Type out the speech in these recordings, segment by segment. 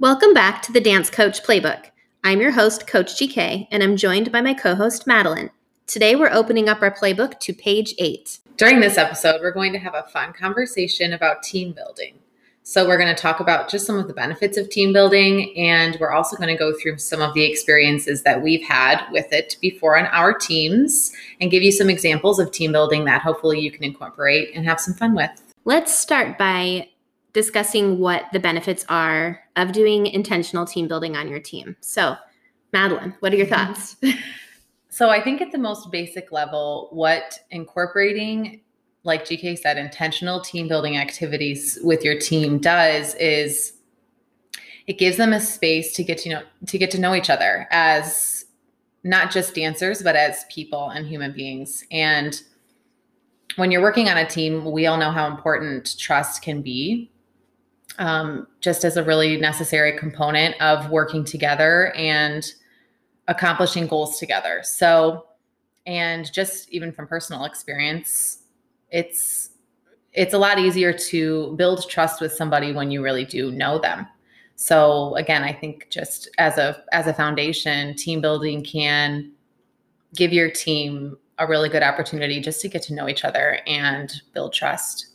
Welcome back to the Dance Coach Playbook. I'm your host, Coach GK, and I'm joined by my co host, Madeline. Today, we're opening up our playbook to page eight. During this episode, we're going to have a fun conversation about team building. So, we're going to talk about just some of the benefits of team building, and we're also going to go through some of the experiences that we've had with it before on our teams and give you some examples of team building that hopefully you can incorporate and have some fun with. Let's start by discussing what the benefits are of doing intentional team building on your team. So, Madeline, what are your Mm-hmm. thoughts? So, I think at the most basic level, what incorporating, like GK said, intentional team building activities with your team does is it gives them a space to get to know to get to know each other as not just dancers but as people and human beings and when you're working on a team we all know how important trust can be um, just as a really necessary component of working together and accomplishing goals together. So and just even from personal experience it's it's a lot easier to build trust with somebody when you really do know them. So again i think just as a as a foundation team building can give your team a really good opportunity just to get to know each other and build trust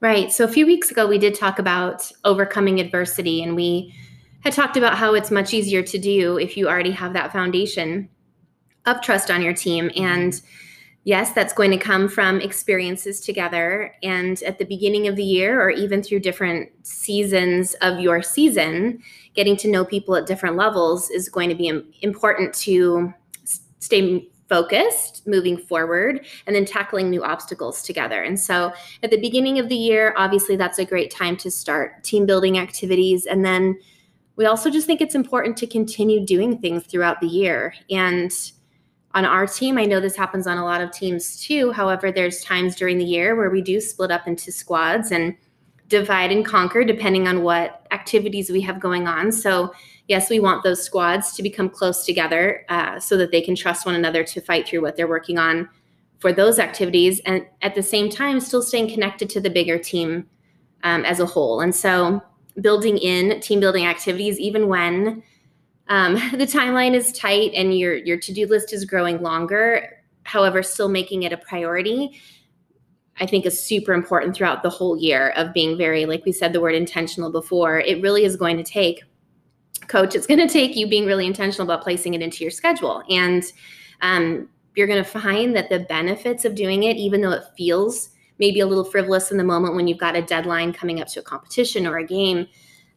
Right. So a few weeks ago, we did talk about overcoming adversity, and we had talked about how it's much easier to do if you already have that foundation of trust on your team. And yes, that's going to come from experiences together. And at the beginning of the year, or even through different seasons of your season, getting to know people at different levels is going to be important to stay focused moving forward and then tackling new obstacles together. And so at the beginning of the year, obviously that's a great time to start team building activities. And then we also just think it's important to continue doing things throughout the year. And on our team, I know this happens on a lot of teams too. However, there's times during the year where we do split up into squads and divide and conquer depending on what activities we have going on. So, yes, we want those squads to become close together uh, so that they can trust one another to fight through what they're working on for those activities and at the same time still staying connected to the bigger team um, as a whole. And so building in team building activities even when um, the timeline is tight and your your to-do list is growing longer however still making it a priority i think is super important throughout the whole year of being very like we said the word intentional before it really is going to take coach it's going to take you being really intentional about placing it into your schedule and um, you're going to find that the benefits of doing it, even though it feels maybe a little frivolous in the moment when you've got a deadline coming up to a competition or a game,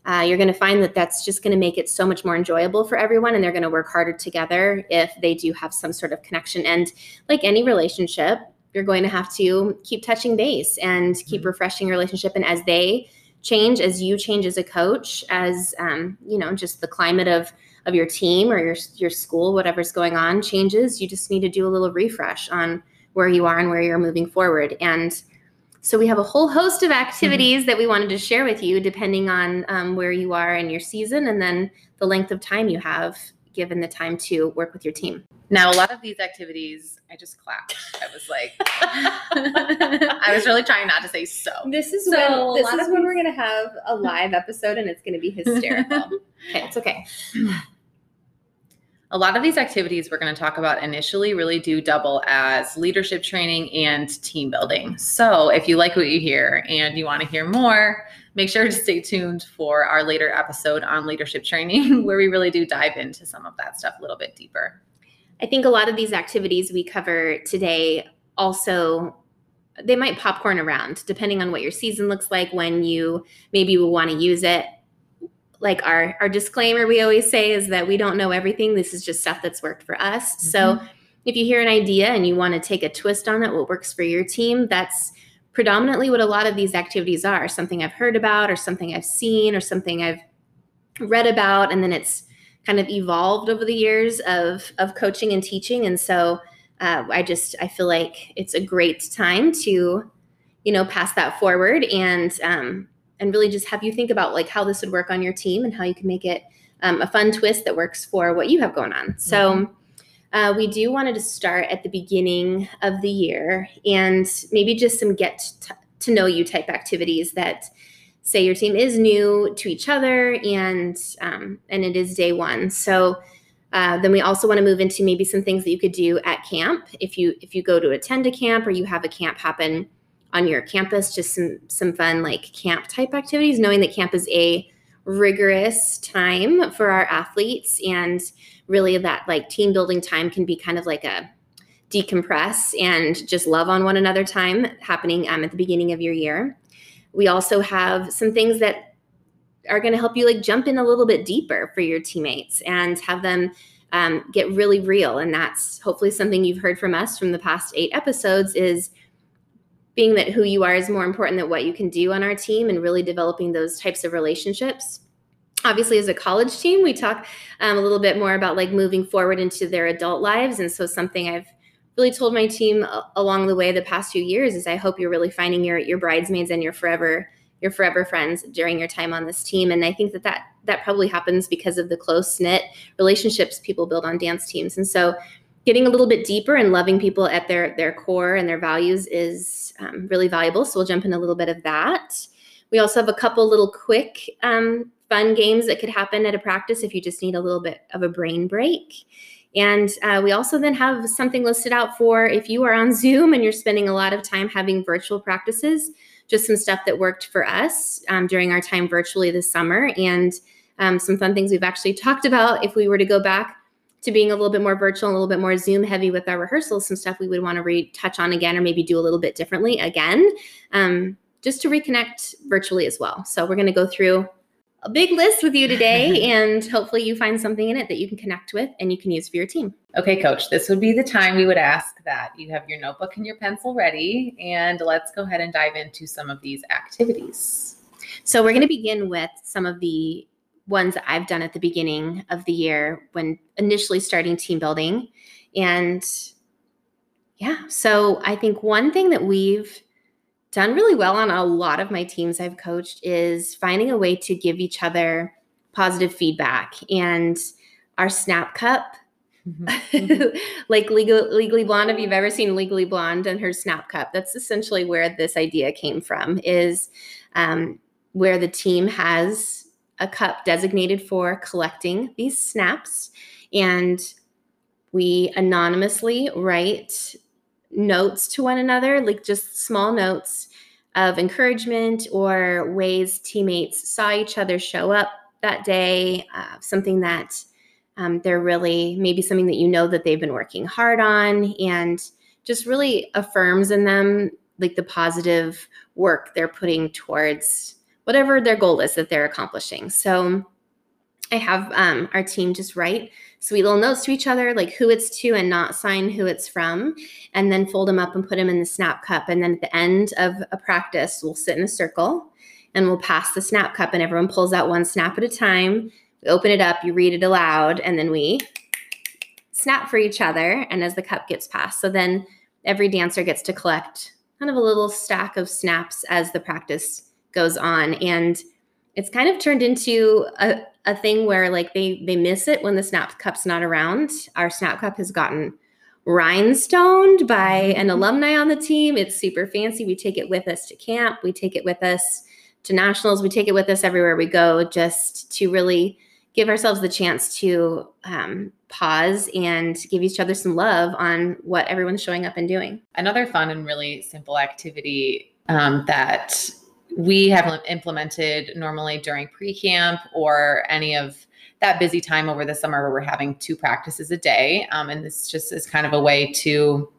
uh, you're going to find that that's just going to make it so much more enjoyable for everyone. And they're going to work harder together if they do have some sort of connection. And like any relationship, you're going to have to keep touching base and keep Mhm. refreshing your relationship. And as they change, as you change as a coach, as um, you know, just the climate of of your team or your your school, whatever's going on, changes. You just need to do a little refresh on where you are and where you're moving forward. And so we have a whole host of activities that we wanted to share with you, depending on um, where you are in your season, and then the length of time you have given the time to work with your team. now a lot of these activities i just clapped i was like i was really trying not to say so This is So, when this is when we're gonna have a live episode, and it's gonna be hysterical. okay, it's okay. A lot of these activities we're going to talk about initially really do double as leadership training and team building. So, if you like what you hear and you want to hear more, make sure to stay tuned for our later episode on leadership training, where we really do dive into some of that stuff a little bit deeper. I think a lot of these activities we cover today also they might popcorn around depending on what your season looks like when you maybe will want to use it like our our disclaimer we always say is that we don't know everything. This is just stuff that's worked for us. So if you hear an idea and you want to take a twist on it what works for your team that's predominantly what a lot of these activities are. Something i've heard about or something i've seen or something i've read about and then it's kind of evolved over the years of of coaching and teaching. And so uh, i just i feel like it's a great time to you know pass that forward and um, and really just have you think about like how this would work on your team and how you can make it um, a fun twist that works for what you have going on. So uh, we do wanted to start at the beginning of the year and maybe just some get t- to know you type activities that say your team is new to each other and um, and it is day one. So uh, then we also want to move into maybe some things that you could do at camp. If you if you go to attend a camp or you have a camp happen on your campus. Just some some fun like camp type activities, knowing that camp is a rigorous time for our athletes and really that like team building time can be kind of like a decompress and just love on one another time happening um, at the beginning of your year we also have some things that are going to help you like jump in a little bit deeper for your teammates and have them um, get really real and that's hopefully something you've heard from us from the past eight episodes is being that who you are is more important than what you can do on our team and really developing those types of relationships. Obviously as a college team we talk um, a little bit more about like moving forward into their adult lives. And so something i've really told my team along the way the past few years is I hope you're really finding your your bridesmaids and your forever your forever friends during your time on this team. And I think that that that probably happens because of the close knit relationships people build on dance teams. And so getting a little bit deeper and loving people at their their core and their values is um, really valuable. So we'll jump in a little bit of that. We also have a couple little quick um, fun games that could happen at a practice if you just need a little bit of a brain break. And uh, we also then have something listed out for if you are on Zoom and you're spending a lot of time having virtual practices, just some stuff that worked for us um, during our time virtually this summer, and um, some fun things we've actually talked about if we were to go back to being a little bit more virtual, a little bit more Zoom heavy with our rehearsals, some stuff we would want to retouch on again or maybe do a little bit differently again, um, just to reconnect virtually as well. So we're going to go through a big list with you today, and hopefully you find something in it that you can connect with and you can use for your team. Okay, coach, this would be the time we would ask that you have your notebook and your pencil ready, and let's go ahead and dive into some of these activities. So, we're going to begin with some of the ones that I've done at the beginning of the year when initially starting team building. And yeah, so I think one thing that we've done really well on a lot of my teams I've coached is finding a way to give each other positive feedback. And our snap cup, mm-hmm. like Legal, Legally Blonde, if you've ever seen Legally Blonde and her snap cup, that's essentially where this idea came from, is um, where the team has a cup designated for collecting these snaps. And we anonymously write notes to one another, like just small notes of encouragement or ways teammates saw each other show up that day, uh, something that um, they're really maybe something that you know that they've been working hard on, and just really affirms in them like the positive work they're putting towards whatever their goal is that they're accomplishing. So I have um, our team just write sweet little notes to each other, like who it's to and not sign who it's from, and then fold them up and put them in the snap cup. And then at the end of a practice, we'll sit in a circle and we'll pass the snap cup, and everyone pulls out one snap at a time. We open it up, you read it aloud, and then we snap for each other. And as the cup gets passed, so then every dancer gets to collect kind of a little stack of snaps as the practice goes on. And it's kind of turned into a, a thing where like they they miss it when the snap cup's not around. Our snap cup has gotten rhinestoned by an mm-hmm. alumni on the team. It's super fancy. We take it with us to camp. We take it with us to nationals. We take it with us everywhere we go, just to really give ourselves the chance to um, pause and give each other some love on what everyone's showing up and doing. Another fun and really simple activity um, that we have implemented normally during pre-camp or any of that busy time over the summer where we're having two practices a day. Um, and this just is kind of a way to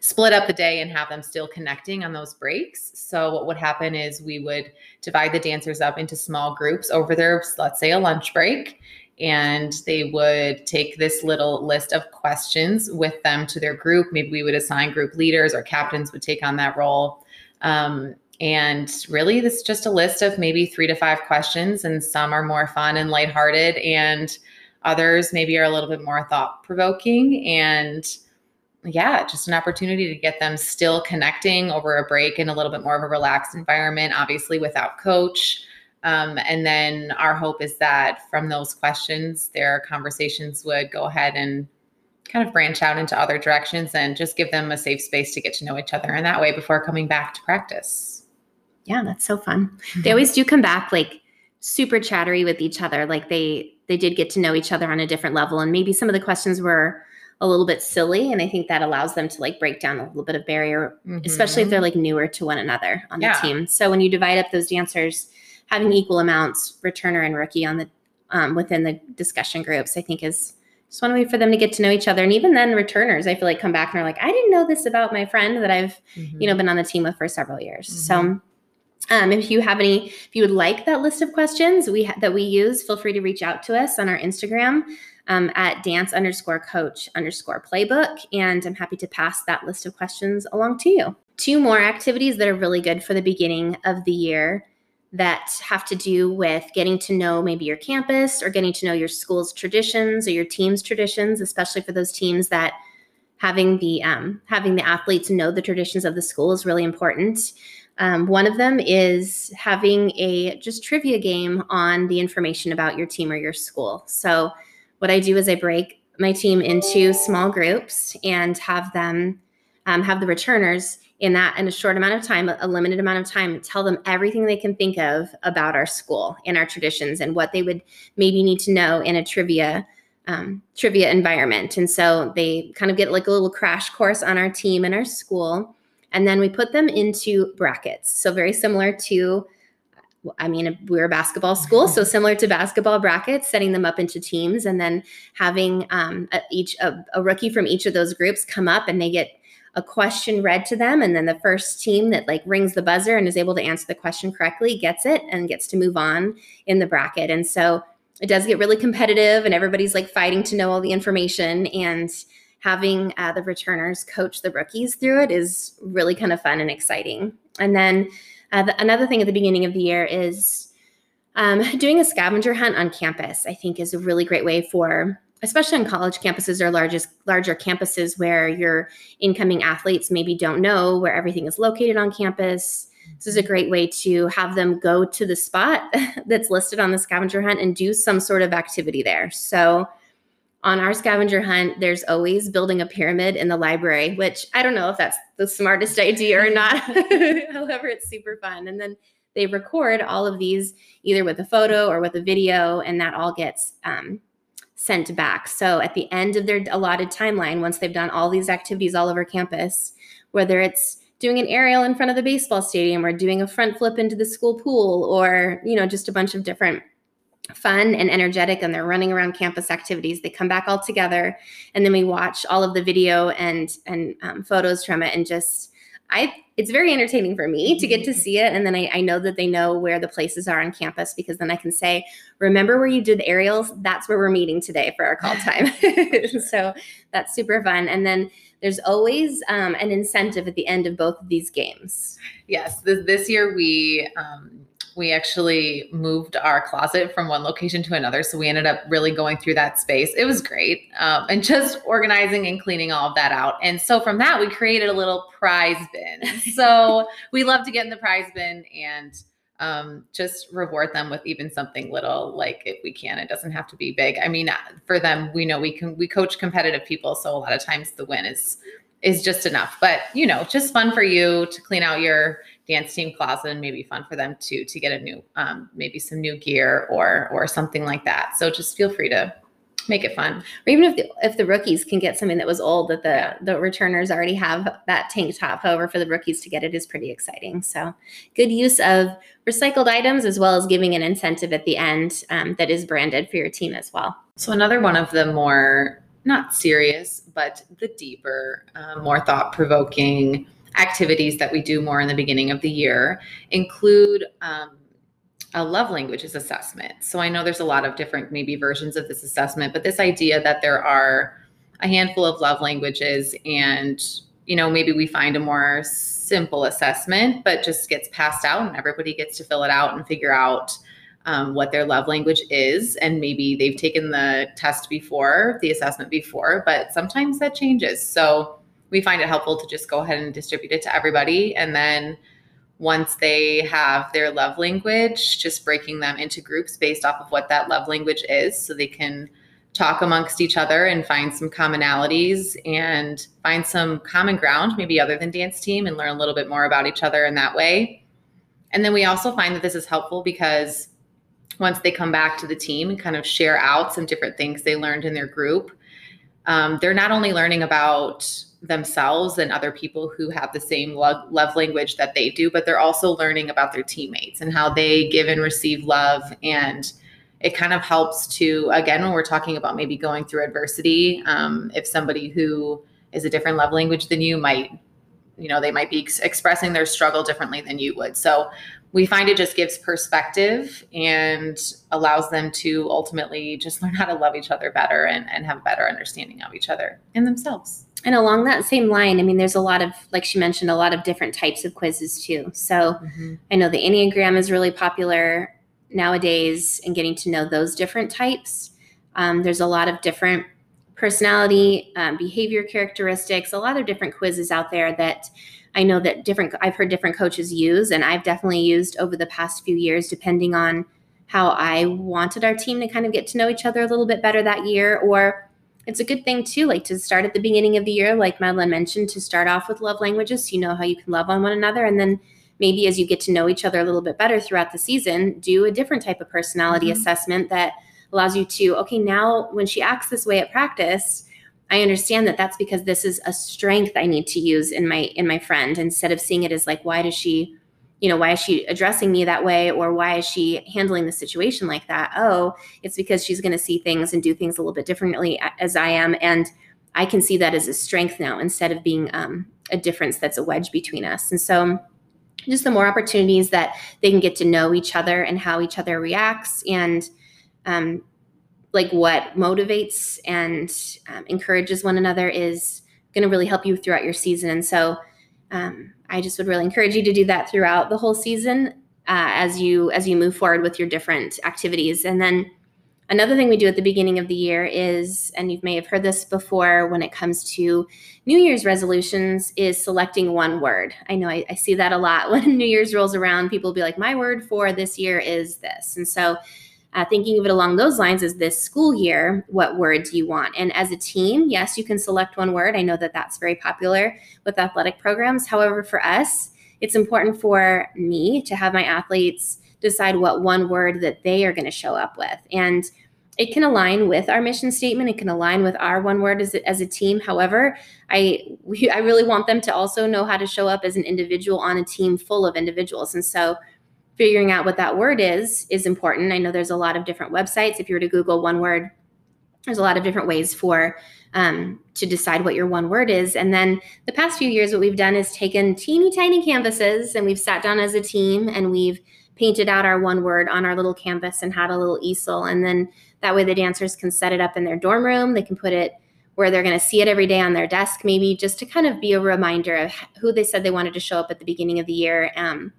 split up the day and have them still connecting on those breaks. So what would happen is we would divide the dancers up into small groups over their let's say a lunch break. And they would take this little list of questions with them to their group. Maybe we would assign group leaders or captains would take on that role. Um, and really, this is just a list of maybe three to five questions, and some are more fun and lighthearted, and others maybe are a little bit more thought provoking. And yeah, just an opportunity to get them still connecting over a break in a little bit more of a relaxed environment, obviously without coach. Um, and then our hope is that from those questions, their conversations would go ahead and kind of branch out into other directions and just give them a safe space to get to know each other in that way before coming back to practice. Yeah, that's so fun. Mm-hmm. They always do come back like super chattery with each other. Like they they did get to know each other on a different level, and maybe some of the questions were a little bit silly and i think that allows them to like break down a little bit of barrier mm-hmm. especially if they're like newer to one another on yeah. the team so when you divide up those dancers having equal amounts returner and rookie on the um, within the discussion groups i think is just one way for them to get to know each other and even then returners i feel like come back and are like i didn't know this about my friend that i've mm-hmm. you know been on the team with for several years mm-hmm. so um, if you have any if you would like that list of questions we ha- that we use feel free to reach out to us on our instagram um, at dance underscore coach underscore playbook. And I'm happy to pass that list of questions along to you. Two more activities that are really good for the beginning of the year that have to do with getting to know maybe your campus or getting to know your school's traditions or your team's traditions, especially for those teams that having the um, having the athletes know the traditions of the school is really important. Um, one of them is having a just trivia game on the information about your team or your school. So what I do is I break my team into small groups and have them um, have the returners in that in a short amount of time, a limited amount of time, tell them everything they can think of about our school and our traditions and what they would maybe need to know in a trivia um, trivia environment. And so they kind of get like a little crash course on our team and our school. And then we put them into brackets. So very similar to I mean, we're a basketball school, so similar to basketball brackets, setting them up into teams and then having um, a, each a, a rookie from each of those groups come up and they get a question read to them. And then the first team that like rings the buzzer and is able to answer the question correctly gets it and gets to move on in the bracket. And so it does get really competitive and everybody's like fighting to know all the information. And having uh, the returners coach the rookies through it is really kind of fun and exciting and then uh, the, another thing at the beginning of the year is um, doing a scavenger hunt on campus. I think is a really great way for, especially on college campuses or largest larger campuses where your incoming athletes maybe don't know where everything is located on campus. This is a great way to have them go to the spot that's listed on the scavenger hunt and do some sort of activity there. So on our scavenger hunt, there's always building a pyramid in the library, which I don't know if that's the smartest idea or not. However, it's super fun. And then they record all of these either with a photo or with a video, and that all gets um, sent back. So at the end of their allotted timeline, once they've done all these activities all over campus, whether it's doing an aerial in front of the baseball stadium or doing a front flip into the school pool or you know just a bunch of different fun and energetic and they're running around campus activities. They come back all together and then we watch all of the video and and um, photos from it and just i it's very entertaining for me to get to mm-hmm. see it and then I, I know that they know where the places are on campus because then i can say remember where you did the aerials? That's where we're meeting today for our call time. So that's super fun and then there's always um, an incentive at the end of both of these games. Yes this, this year we um, we actually moved our closet from one location to another. So we ended up really going through that space. It was great. Um, and just organizing and cleaning all of that out. And so from that, we created a little prize bin. so we love to get in the prize bin and um, just reward them with even something little, like if we can. It doesn't have to be big. I mean, for them, we know we can, we coach competitive people. So a lot of times the win is is just enough. But you know, just fun for you to clean out your dance team closet and maybe fun for them too to get a new um, maybe some new gear or or something like that. So just feel free to make it fun. Or even if the if the rookies can get something that was old that the yeah. the returners already have that tank top. However for the rookies to get it is pretty exciting. So good use of recycled items as well as giving an incentive at the end um, that is branded for your team as well. So another one of the more not serious but the deeper uh, more thought provoking activities that we do more in the beginning of the year include um, a love languages assessment. So I know there's a lot of different maybe versions of this assessment, but this idea that there are a handful of love languages and you know maybe we find a more simple assessment but just gets passed out and everybody gets to fill it out and figure out um, what their love language is and maybe they've taken the test before the assessment before but sometimes that changes so we find it helpful to just go ahead and distribute it to everybody. And then once they have their love language, just breaking them into groups based off of what that love language is so they can talk amongst each other and find some commonalities and find some common ground, maybe other than dance team, and learn a little bit more about each other in that way. and then we also find that this is helpful because once they come back to the team and kind of share out some different things they learned in their group, um, they're not only learning about themselves and other people who have the same love, love language that they do, but they're also learning about their teammates and how they give and receive love. And it kind of helps to, again, when we're talking about maybe going through adversity, um, if somebody who is a different love language than you might you know they might be ex- expressing their struggle differently than you would so we find it just gives perspective and allows them to ultimately just learn how to love each other better and, and have a better understanding of each other and themselves and along that same line i mean there's a lot of like she mentioned a lot of different types of quizzes too so mm-hmm. i know the enneagram is really popular nowadays and getting to know those different types um, there's a lot of different personality, um, behavior characteristics, a lot of different quizzes out there that I know that different I've heard different coaches use and I've definitely used over the past few years depending on how I wanted our team to kind of get to know each other a little bit better that year or it's a good thing too like to start at the beginning of the year like Madeline mentioned to start off with love languages so you know how you can love on one another and then maybe as you get to know each other a little bit better throughout the season do a different type of personality mm-hmm. assessment that allows you to, okay, now when she acts this way at practice, I understand that that's because this is a strength I need to use in my in my friend instead of seeing it as like why does she you know why is she addressing me that way or why is she handling the situation like that oh it's because she's going to see things and do things a little bit differently as i am and i can see that as a strength now instead of being um, a difference that's a wedge between us and so just the more opportunities that they can get to know each other and how each other reacts and um, like what motivates and um, encourages one another is going to really help you throughout your season. And so um, I just would really encourage you to do that throughout the whole season uh, as you as you move forward with your different activities. And then another thing we do at the beginning of the year is, and you may have heard this before when it comes to New Year's resolutions, is selecting one word. I know I, I see that a lot when New Year's rolls around. People will be like, "My word for this year is this," and so uh, thinking of it along those lines is this school year, what word do you want? And as a team, yes, you can select one word. I know that that's very popular with athletic programs. However, for us, it's important for me to have my athletes decide what one word that they are going to show up with. And it can align with our mission statement. It can align with our one word as a, as a team. However, I we, I really want them to also know how to show up as an individual on a team full of individuals. And so figuring out what that word is is important. I know there's a lot of different websites. If you were to Google one word, there's a lot of different ways for um, to decide what your one word is. And then the past few years, what we've done is taken teeny tiny canvases and we've sat down as a team and we've painted out our one word on our little canvas and had a little easel. And then that way the dancers can set it up in their dorm room. They can put it where they're going to see it every day on their desk, maybe just to kind of be a reminder of who they said they wanted to show up at the beginning of the year. Um,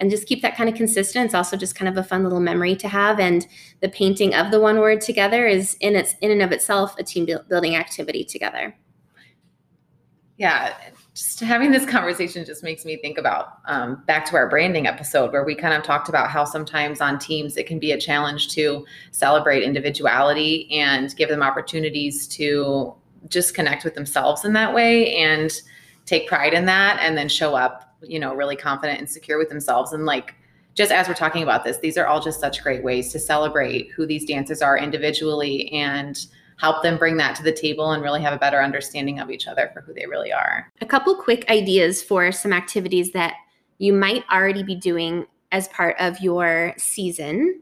and just keep that kind of consistent. It's also just kind of a fun little memory to have. And the painting of the one word together is in its in and of itself a team building activity together. Yeah, just having this conversation just makes me think about um, back to our branding episode where we kind of talked about how sometimes on teams it can be a challenge to celebrate individuality and give them opportunities to just connect with themselves in that way and take pride in that and then show up you know, really confident and secure with themselves. And like, just as we're talking about this, these are all just such great ways to celebrate who these dancers are individually and help them bring that to the table and really have a better understanding of each other for who they really are. A couple quick ideas for some activities that you might already be doing as part of your season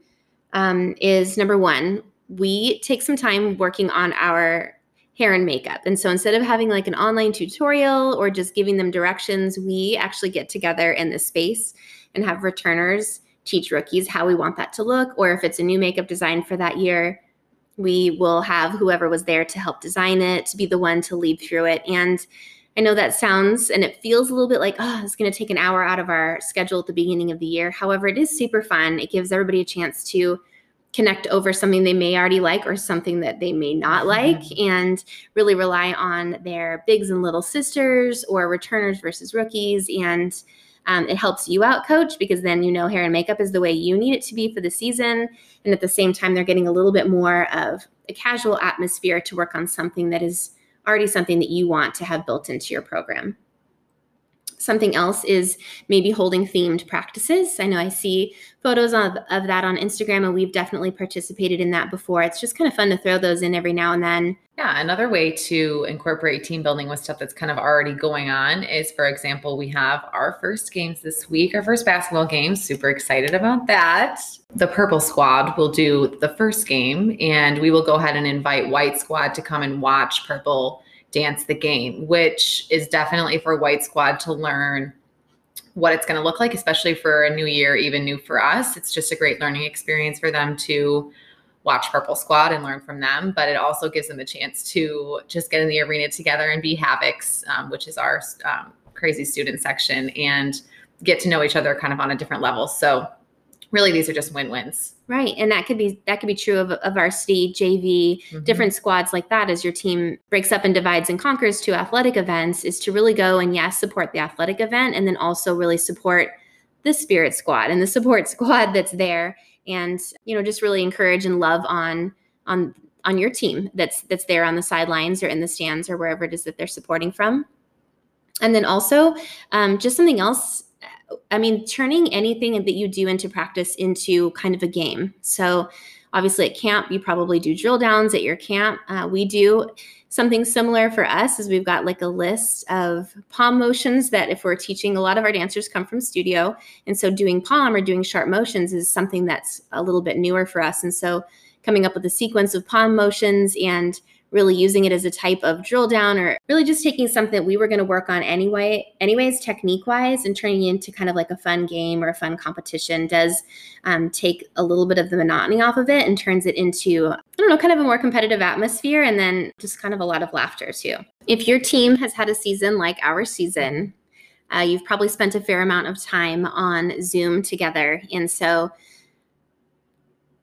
um, is number one, we take some time working on our hair and makeup. And so instead of having like an online tutorial or just giving them directions, we actually get together in the space and have returners teach rookies how we want that to look. Or if it's a new makeup design for that year, we will have whoever was there to help design it to be the one to lead through it. And I know that sounds and it feels a little bit like, oh, it's going to take an hour out of our schedule at the beginning of the year. However, it is super fun. It gives everybody a chance to connect over something they may already like or something that they may not mm-hmm. like and really rely on their bigs and little sisters or returners versus rookies. And um, it helps you out coach because then you know hair and makeup is the way you need it to be for the season. And at the same time they're getting a little bit more of a casual atmosphere to work on something that is already something that you want to have built into your program Something else is maybe holding themed practices. I know I see photos of, of that on Instagram, and we've definitely participated in that before. It's just kind of fun to throw those in every now and then. Yeah, another way to incorporate team building with stuff that's kind of already going on is, for example, we have our first games this week, our first basketball game. Super excited about that. The Purple Squad will do the first game, and we will go ahead and invite White Squad to come and watch Purple dance the game, which is definitely for White Squad to learn what it's going to look like, especially for a new year, even new for us. It's just a great learning experience for them to watch Purple Squad and learn from them, but it also gives them a chance to just get in the arena together and be Havocs, um, which is our um, crazy student section, and get to know each other kind of on a different level. So really these are just win-wins right and that could be that could be true of a varsity jv mm-hmm. different squads like that as your team breaks up and divides and conquers to athletic events is to really go and yes support the athletic event and then also really support the spirit squad and the support squad that's there and you know just really encourage and love on on on your team that's that's there on the sidelines or in the stands or wherever it is that they're supporting from and then also um, just something else I mean, turning anything that you do into practice into kind of a game. So, obviously, at camp, you probably do drill downs at your camp. Uh, we do something similar for us is we've got like a list of pom motions that if we're teaching a lot of our dancers come from studio and so doing pom or doing sharp motions is something that's a little bit newer for us and so coming up with a sequence of pom motions and really using it as a type of drill down or really just taking something we were going to work on anyway anyways technique wise and turning it into kind of like a fun game or a fun competition does um, take a little bit of the monotony off of it and turns it into i don't know kind of a more competitive atmosphere and then just kind of a lot of laughter too. If your team has had a season like our season uh, you've probably spent a fair amount of time on zoom together. And so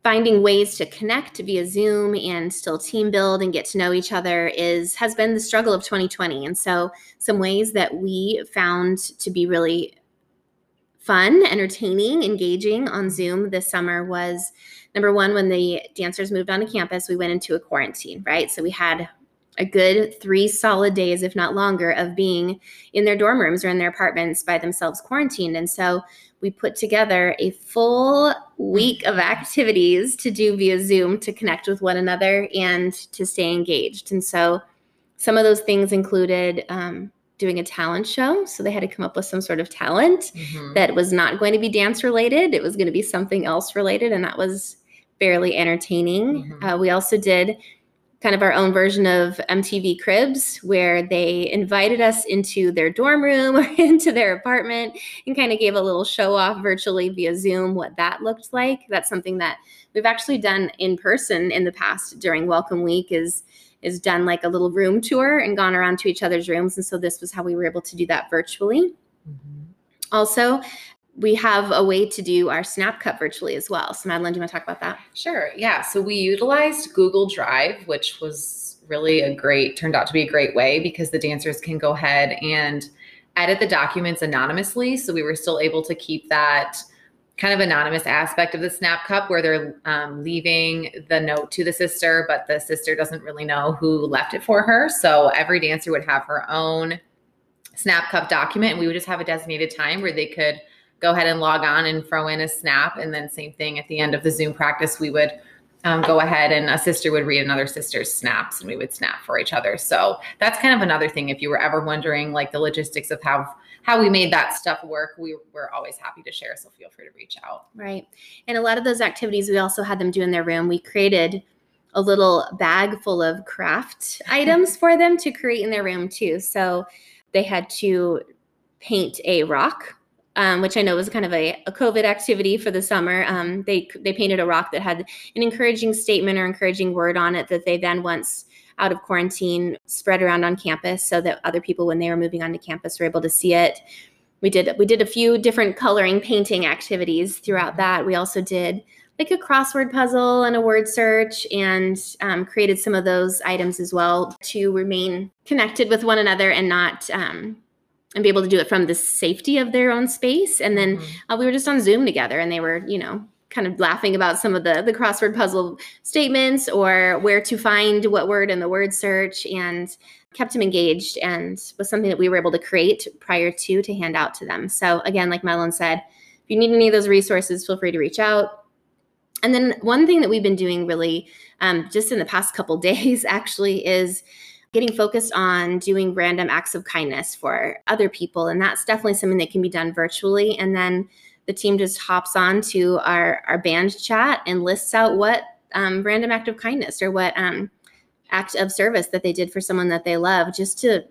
finding ways to connect via Zoom and still team build and get to know each other is has been the struggle of 2020. And so some ways that we found to be really fun, entertaining, engaging on Zoom this summer was number one, when the dancers moved onto campus, we went into a quarantine, right? So we had a good three solid days, if not longer, of being in their dorm rooms or in their apartments by themselves quarantined. And so we put together a full week of activities to do via Zoom to connect with one another and to stay engaged. And so some of those things included um, doing a talent show. So they had to come up with some sort of talent mm-hmm. that was not going to be dance related, it was going to be something else related. And that was fairly entertaining. Mm-hmm. Uh, we also did kind of our own version of MTV Cribs, where they invited us into their dorm room or into their apartment and kind of gave a little show off virtually via Zoom what that looked like. That's something that we've actually done in person in the past during Welcome Week is is done like a little room tour and gone around to each other's rooms. And so this was how we were able to do that virtually. Mm-hmm. Also, we have a way to do our snap cup virtually as well. So Madeline, do you want to talk about that? Sure. Yeah. So we utilized Google Drive, which was really a great, turned out to be a great way because the dancers can go ahead and edit the documents anonymously. So we were still able to keep that kind of anonymous aspect of the snap cup where they're um, leaving the note to the sister, but the sister doesn't really know who left it for her. So every dancer would have her own snap cup document and we would just have a designated time where they could – go ahead and log on and throw in a snap. And then same thing at the end of the Zoom practice, we would um, go ahead and a sister would read another sister's snaps and we would snap for each other. So that's kind of another thing. If you were ever wondering like the logistics of how how we made that stuff work, we were always happy to share. So feel free to reach out. Right. And a lot of those activities we also had them do in their room. We created a little bag full of craft items for them to create in their room too. So they had to paint a rock um, which I know was kind of a, a COVID activity for the summer. Um, they they painted a rock that had an encouraging statement or encouraging word on it that they then once out of quarantine spread around on campus so that other people when they were moving onto campus were able to see it. We did we did a few different coloring painting activities throughout that. We also did like a crossword puzzle and a word search and um, created some of those items as well to remain connected with one another and not um, and be able to do it from the safety of their own space. And then mm-hmm. uh, we were just on Zoom together, and they were, you know, kind of laughing about some of the the crossword puzzle statements or where to find what word in the word search and kept them engaged and was something that we were able to create prior to to hand out to them. So again, like Madeline said, if you need any of those resources, feel free to reach out. And then one thing that we've been doing really um, just in the past couple days actually is getting focused on doing random acts of kindness for other people. And that's definitely something that can be done virtually. And then the team just hops on to our, our band chat and lists out what um, random act of kindness or what um, act of service that they did for someone that they love just to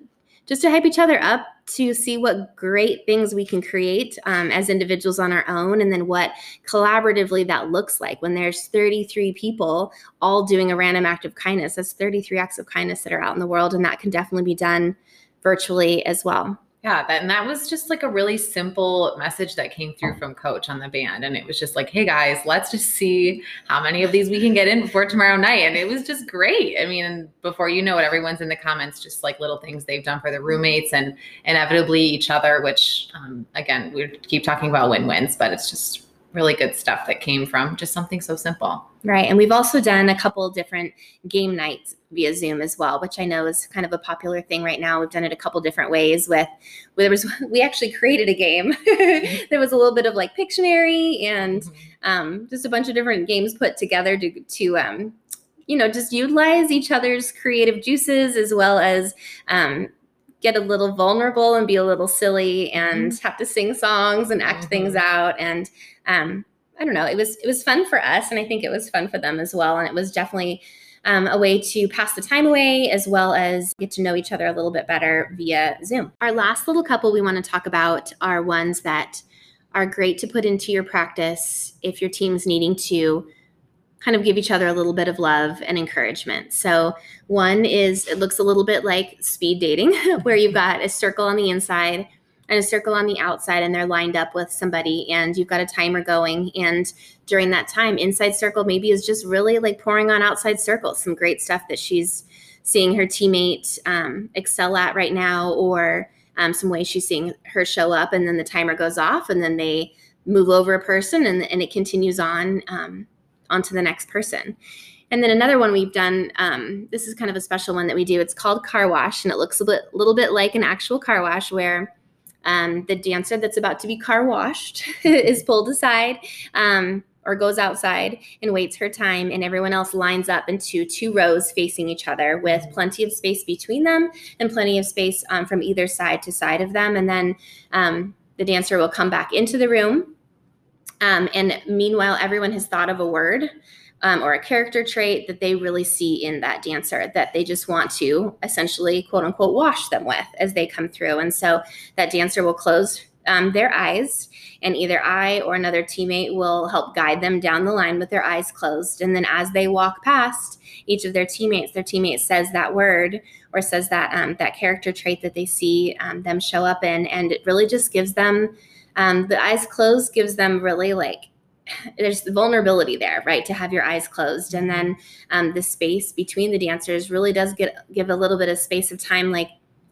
just to hype each other up to see what great things we can create um, as individuals on our own and then what collaboratively that looks like. When there's 33 people all doing a random act of kindness that's 33 acts of kindness that are out in the world and that can definitely be done virtually as well yeah, that, and that was just like a really simple message that came through from coach on the band. And it was just like, hey guys, let's just see how many of these we can get in before tomorrow night. And it was just great. I mean, before you know it, everyone's in the comments, just like little things they've done for their roommates and inevitably each other, which um, again, we keep talking about win-wins, but it's just really good stuff that came from just something so simple. Right. And we've also done a couple different game nights via Zoom as well, which I know is kind of a popular thing right now. We've done it a couple different ways with there was we actually created a game. there was a little bit of like Pictionary and mm-hmm. um, just a bunch of different games put together to to um, you know just utilize each other's creative juices as well as um, get a little vulnerable and be a little silly and mm-hmm. have to sing songs and act mm-hmm. things out and um, I don't know. It was it was fun for us, and I think it was fun for them as well. And it was definitely um, a way to pass the time away as well as get to know each other a little bit better via Zoom. Our last little couple we want to talk about are ones that are great to put into your practice if your team's needing to kind of give each other a little bit of love and encouragement. So, one is it looks a little bit like speed dating, where you've got a circle on the inside and a circle on the outside and they're lined up with somebody and you've got a timer going and during that time inside circle maybe is just really like pouring on outside circle some great stuff that she's seeing her teammate um, excel at right now or um, some ways she's seeing her show up and then the timer goes off and then they move over a person and, and it continues on um, onto the next person and then another one we've done, um, this is kind of a special one that we do. It's called car wash, and it looks a bit, little bit like an actual car wash where um, the dancer that's about to be car washed is pulled aside um, or goes outside and waits her time, and everyone else lines up into two rows facing each other with plenty of space between them and plenty of space um, from either side to side of them. And then um, the dancer will come back into the room. Um, and meanwhile, everyone has thought of a word um, or a character trait that they really see in that dancer that they just want to essentially quote unquote wash them with as they come through. And so that dancer will close um, their eyes, and either I or another teammate will help guide them down the line with their eyes closed. And then as they walk past each of their teammates, their teammate says that word or says that um, that character trait that they see um, them show up in, and it really just gives them um, the eyes closed gives them really like there's the vulnerability there, right? To have your eyes closed, and then um, the space between the dancers really does get give a little bit of space of time, like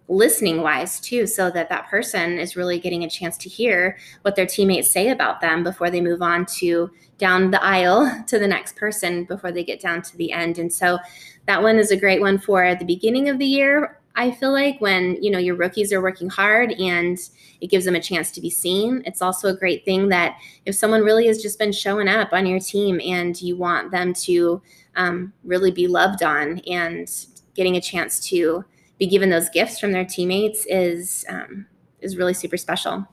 listening wise too, so that that person is really getting a chance to hear what their teammates say about them before they move on to down the aisle to the next person before they get down to the end. And so that one is a great one for at the beginning of the year I feel like when you know your rookies are working hard and it gives them a chance to be seen. It's also a great thing that if someone really has just been showing up on your team and you want them to um, really be loved on and getting a chance to be given those gifts from their teammates is um, is really super special.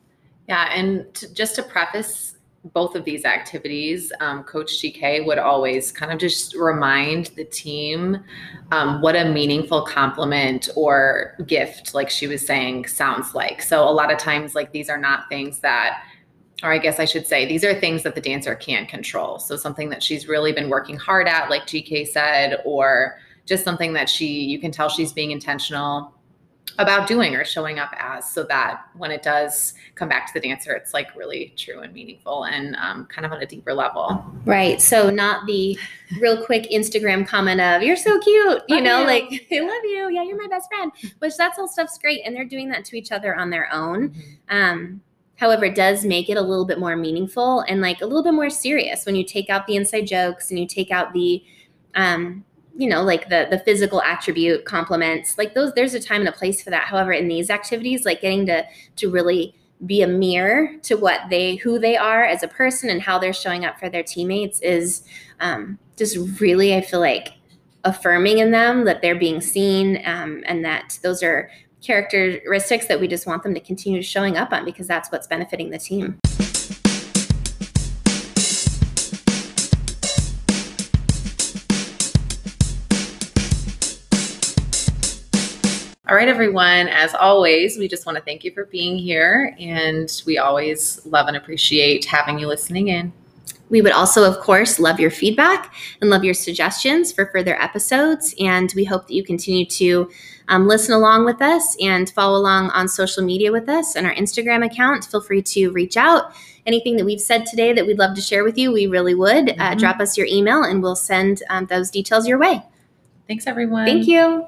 Yeah, and to, just to preface both of these activities, um, Coach GK would always kind of just remind the team um, what a meaningful compliment or gift, like she was saying, sounds like. So a lot of times, like these are not things that, or I guess I should say, these are things that the dancer can't control. So something that she's really been working hard at, like GK said, or just something that she, you can tell she's being intentional about doing or showing up as so that when it does come back to the dancer it's like really true and meaningful and um, kind of on a deeper level right so not the real quick instagram comment of you're so cute you love know you. like i love you yeah you're my best friend which that's all stuff's great and they're doing that to each other on their own mm-hmm. um, however it does make it a little bit more meaningful and like a little bit more serious when you take out the inside jokes and you take out the um, you know like the the physical attribute compliments like those there's a time and a place for that. However in these activities like getting to to really be a mirror to what they who they are as a person and how they're showing up for their teammates is um, just really i feel like affirming in them that they're being seen um, and that those are characteristics that we just want them to continue showing up on because that's what's benefiting the team All right, everyone. As always, we just want to thank you for being here. And we always love and appreciate having you listening in. We would also, of course, love your feedback and love your suggestions for further episodes. And we hope that you continue to um, listen along with us and follow along on social media with us and our Instagram account. Feel free to reach out. Anything that we've said today that we'd love to share with you, we really would. Uh, mm-hmm. Uh, drop us your email and we'll send um, those details your way. Thanks, everyone. Thank you.